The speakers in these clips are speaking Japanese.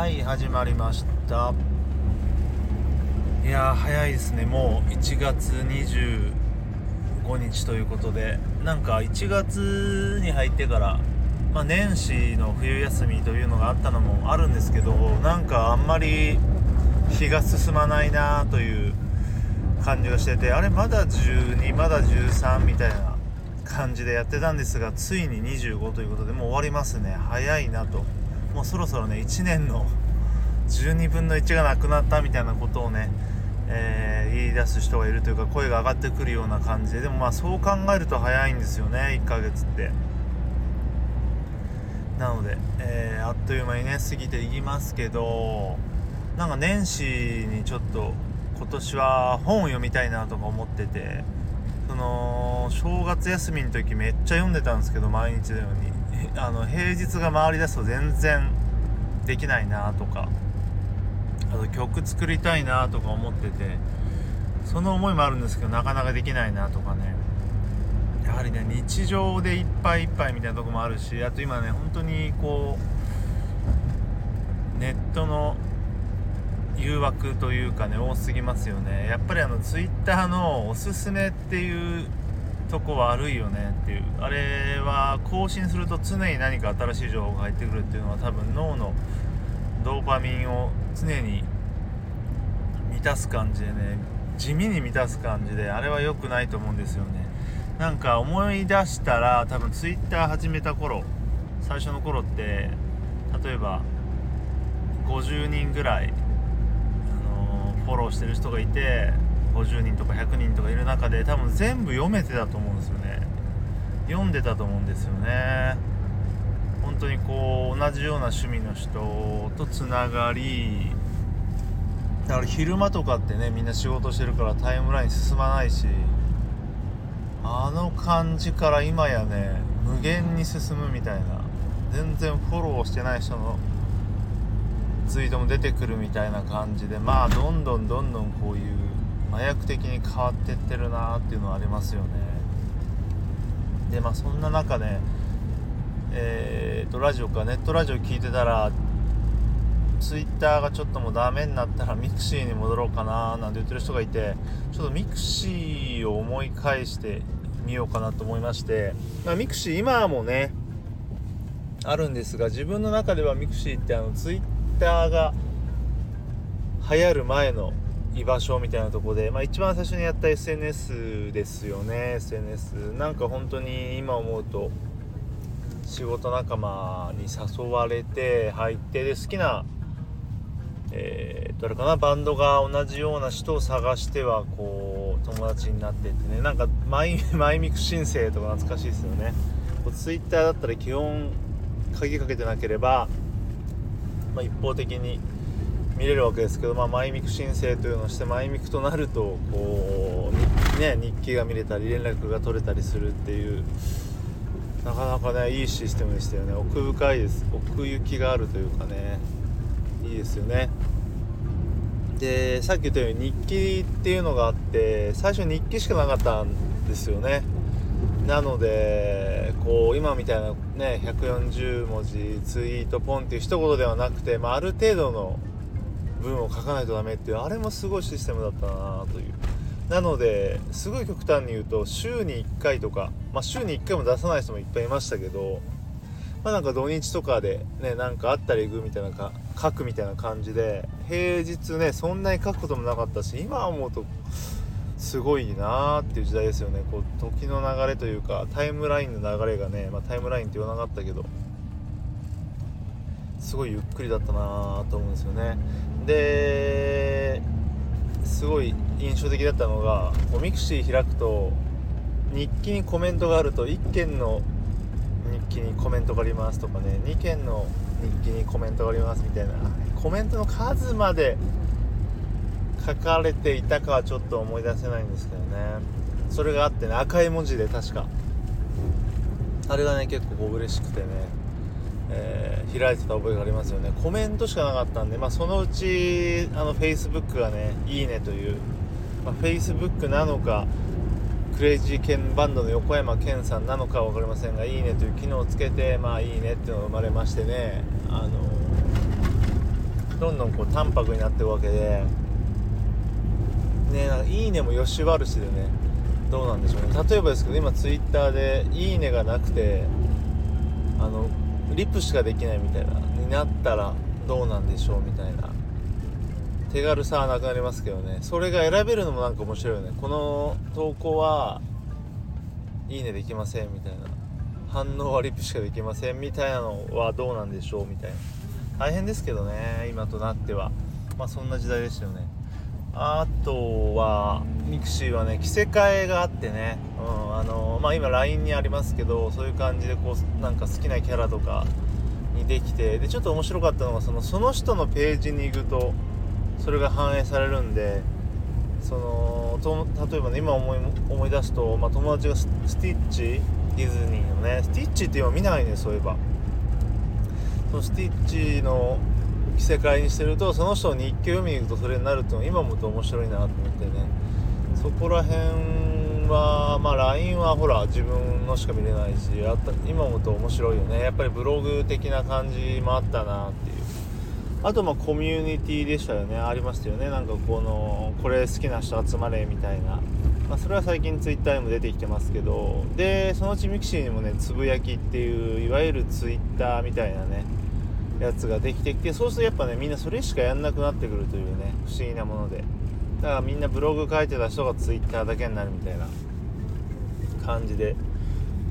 はい始まりました。いやー早いですね。もう1月25日ということでなんか1月に入ってから、まあ、年始の冬休みというのがあったのもあるんですけどなんかあんまり日が進まないなという感じがしててあれまだ12まだ13みたいな感じでやってたんですがついに25ということでもう終わりますね。早いなと。もうそろそろね1年の12分の1がなくなったみたいなことをね、えー、言い出す人がいるというか声が上がってくるような感じででもまあそう考えると早いんですよね1ヶ月って。なので、えー、あっという間にね過ぎていきますけどなんか年始にちょっと今年は本を読みたいなとか思っててその正月休みの時めっちゃ読んでたんですけど毎日のように。あの平日が回りだすと全然できないなとかあと曲作りたいなとか思っててその思いもあるんですけどなかなかできないなとかね。やはりね日常でいっぱいいっぱいみたいなとこもあるしあと今ね本当にこうネットの誘惑というかね多すぎますよね。やっぱりあのツイッターのおすすめっていうとこ悪いよねっていうあれは更新すると常に何か新しい情報が入ってくるっていうのは多分脳のドーパミンを常に満たす感じでね地味に満たす感じであれは良くないと思うんですよね。なんか思い出したら多分 Twitter 始めた頃最初の頃って例えば50人ぐらい、あのー、フォローしてる人がいて50人とか100人とかいる中で多分全部読めてたと思うんですよね。読んでたと思うんですよね。本当にこう同じような趣味の人とつながりだから昼間とかってねみんな仕事してるからタイムライン進まないしあの感じから今やね無限に進むみたいな全然フォローしてない人のツイートも出てくるみたいな感じでまあどんどんどんどんこういう麻薬的に変わってってるなっていうのはありますよね。でまあそんな中ねえー、とラジオかネットラジオ聞いてたらツイッターがちょっともうダメになったら mixi に戻ろうかななんて言ってる人がいてちょっと mixi を思い返してみようかなと思いまして、まあ、 mixi 今もねあるんですが自分の中では mixi ってあのツイッターが流行る前の居場所みたいなとこで、まあ、一番最初にやった SNS ですよね。SNS なんか本当に今思うと仕事仲間に誘われて入ってで好きなえー、どれかなバンドが同じような人を探してはこう友達になってってね。なんかマイ マイミク申請とか懐かしいですよね。こうツイッターだったら基本鍵かけてなければ、まあ、一方的に見れるわけですけど、まあ、マイミク申請というのをしてマイミクとなるとこう、ね、日記が見れたり連絡が取れたりするっていうなかなかねいいシステムでしたよね。奥深いです。奥行きがあるというかね。いいですよね。でさっき言ったように日記っていうのがあって最初日記しかなかったんですよね。なのでこう今みたいなね140文字ツイートポンっていう一言ではなくて、まあ、ある程度の文を書かないとダメっていうあれもすごいシステムだったなという。なのですごい極端に言うと週に1回とか、まあ、週に1回も出さない人もいっぱいいましたけどまあなんか土日とかでねなんかあったら行くみたいなか書くみたいな感じで平日ねそんなに書くこともなかったし今思うとすごいなーっていう時代ですよね。こう時の流れというかタイムラインの流れがね、まあ、タイムラインって言わなかったけどすごいゆっくりだったなと思うんですよね。ですごい印象的だったのがこう mixi 開くと日記にコメントがあると1件の日記にコメントがありますとかね2件の日記にコメントがありますみたいな。コメントの数まで書かれていたかはちょっと思い出せないんですけどね。それがあってね赤い文字で確か。あれがね結構嬉しくてね、えー、開いてた覚えがありますよね。コメントしかなかったんで、まあ、そのうちあの Facebook がねいいねという、まあ、Facebook なのかクレイジーケンバンドの横山健さんなのか分かりませんが「いいね」という機能をつけてまあいいねっていうのが生まれましてねあのどんどんこう淡白になっていくわけでねなんかいいねもよし悪しでねどうなんでしょうね。例えばですけど今ツイッターで「いいね」がなくてあのリップしかできないみたいな。になったらどうなんでしょうみたいな。手軽さはなくなりますけどね。それが選べるのもなんか面白いよね。この投稿はいいねできませんみたいな。反応はリップしかできませんみたいなのはどうなんでしょうみたいな。大変ですけどね今となっては。まあそんな時代でしたよね。あとは mixi はね着せ替えがあってね、うんあのまあ、今 LINE にありますけどそういう感じでこうなんか好きなキャラとかにできてでちょっと面白かったのがそのその人のページに行くとそれが反映されるんでそのと例えばね今思い思い出すと、まあ、友達がスティッチディズニーのねスティッチって今見ないねそういえば。そのスティッチの着せ替えにしてるとその人に日記を読みに行くとそれになるっていうのは今思うと面白いなと思ってね。そこら辺はまあ LINE はほら自分のしか見れないしあった今思うと面白いよね。やっぱりブログ的な感じもあったなっていう。あとまあコミュニティでしたよね。ありましたよね。なんかこのこれ好きな人集まれみたいな、まあ、それは最近 Twitter にも出てきてますけど。でそのうち mixi にもねつぶやきっていういわゆる Twitter みたいなね。やつができてきてそうするとやっぱねみんなそれしかやんなくなってくるというね不思議なもので。だからみんなブログ書いてた人が Twitter だけになるみたいな感じで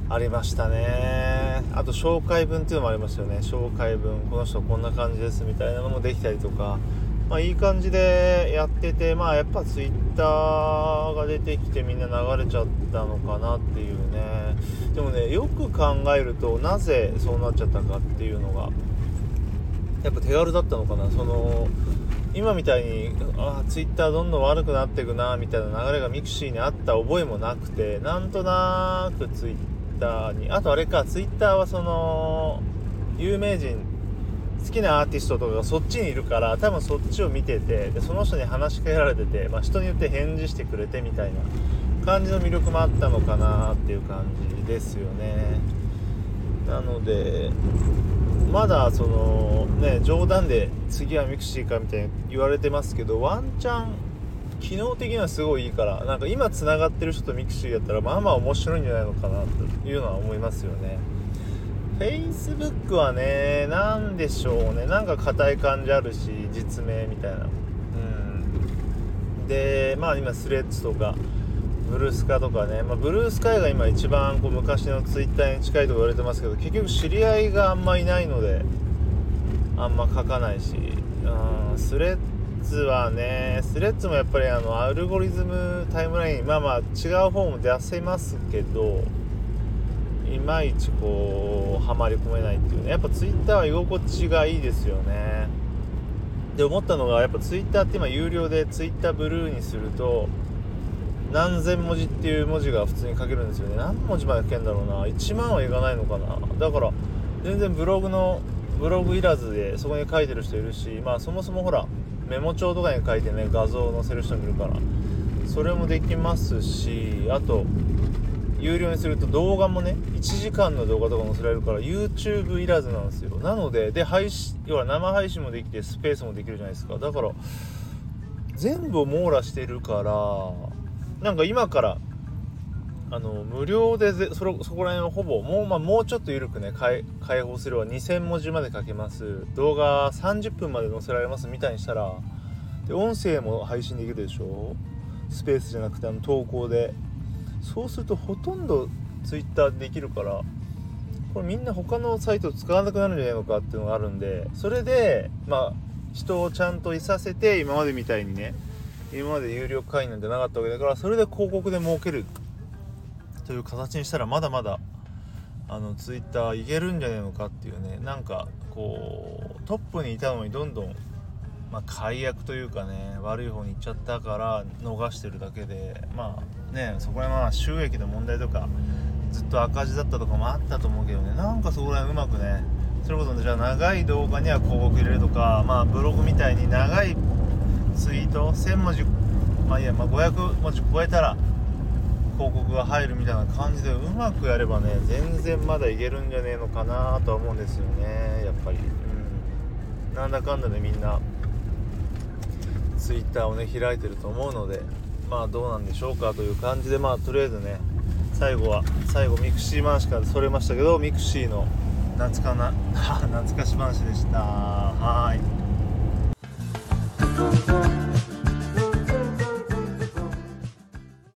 ありましたね。あと紹介文っていうのもありますよね。紹介文この人こんな感じですみたいなのもできたりとか。まあいい感じでやっててまあやっぱ Twitter が出てきてみんな流れちゃったのかなっていうね。でもねよく考えるとなぜそうなっちゃったかっていうのがやっぱ手軽だったのかな。その今みたいにあツイッターどんどん悪くなっていくなみたいな流れが mixi にあった覚えもなくてなんとなくツイッターにあとあれかツイッターはその有名人好きなアーティストとかがそっちにいるから多分そっちを見ててでその人に話しかけられてて、まあ、人によって返事してくれてみたいな感じの魅力もあったのかなっていう感じですよね。なのでまだそのね冗談で次は mixi かみたいに言われてますけどワンチャン機能的にはすごいいいからなんか今つながってる人と mixi やったらまあまあ面白いんじゃないのかなというのは思いますよね。Facebook はね何でしょうね。なんか硬い感じあるし実名みたいな。うん。でまあ今スレッズとかブルースカとかね、まあ、ブルースカイが今一番こう昔のツイッターに近いと言われてますけど結局知り合いがあんまいないのであんま書かないし、うん、スレッズはねスレッズもやっぱりあのアルゴリズムタイムラインまあまあ違う方も出せますけどいまいちこうはまり込めないっていうね。やっぱツイッターは居心地がいいですよね。で思ったのがやっぱツイッターって今有料でツイッターブルーにすると何千文字っていう文字が普通に書けるんですよね。何文字まで書けんだろうな。1万はいかないのかな。だから全然ブログのブログいらずでそこに書いてる人いるしまあそもそもほらメモ帳とかに書いてね画像を載せる人もいるからそれもできますしあと有料にすると動画もね1時間の動画とか載せられるから YouTube いらずなんですよ。なのでで配信要は生配信もできてスペースもできるじゃないですか。だから全部網羅してるからなんか今からあの無料でそそこら辺をほぼもう,、まあ、もうちょっと緩くね開放すれば2000文字まで書けます。動画30分まで載せられますみたいにしたらで音声も配信できるでしょ？スペースじゃなくてあの投稿で。そうするとほとんど Twitter できるからこれみんな他のサイト使わなくなるんじゃないのかっていうのがあるんでそれでまあ人をちゃんといさせて今までみたいにね今まで有料会員なんてなかったわけだからそれで広告で儲けるという形にしたらまだまだあのツイッターいけるんじゃねえのかっていうねなんかこうトップにいたのにどんどん、まあ、解約というかね悪い方に行っちゃったから逃してるだけでまあねそこら辺は収益の問題とかずっと赤字だったとかもあったと思うけどねなんかそこら辺うまくねそれこそじゃあ長い動画には広告入れるとかまあブログみたいに長いツイート1000文字まあいいや、まあ、500文字超えたら広告が入るみたいな感じでうまくやればね全然まだいけるんじゃねえのかなとは思うんですよねやっぱり。うん。なんだかんだでみんなツイッターをね開いてると思うのでまあどうなんでしょうかという感じでまあとりあえずね最後は最後ミクシー話からそれましたけどミクシーの懐かな 懐かし話でした。はい。Boom, boom.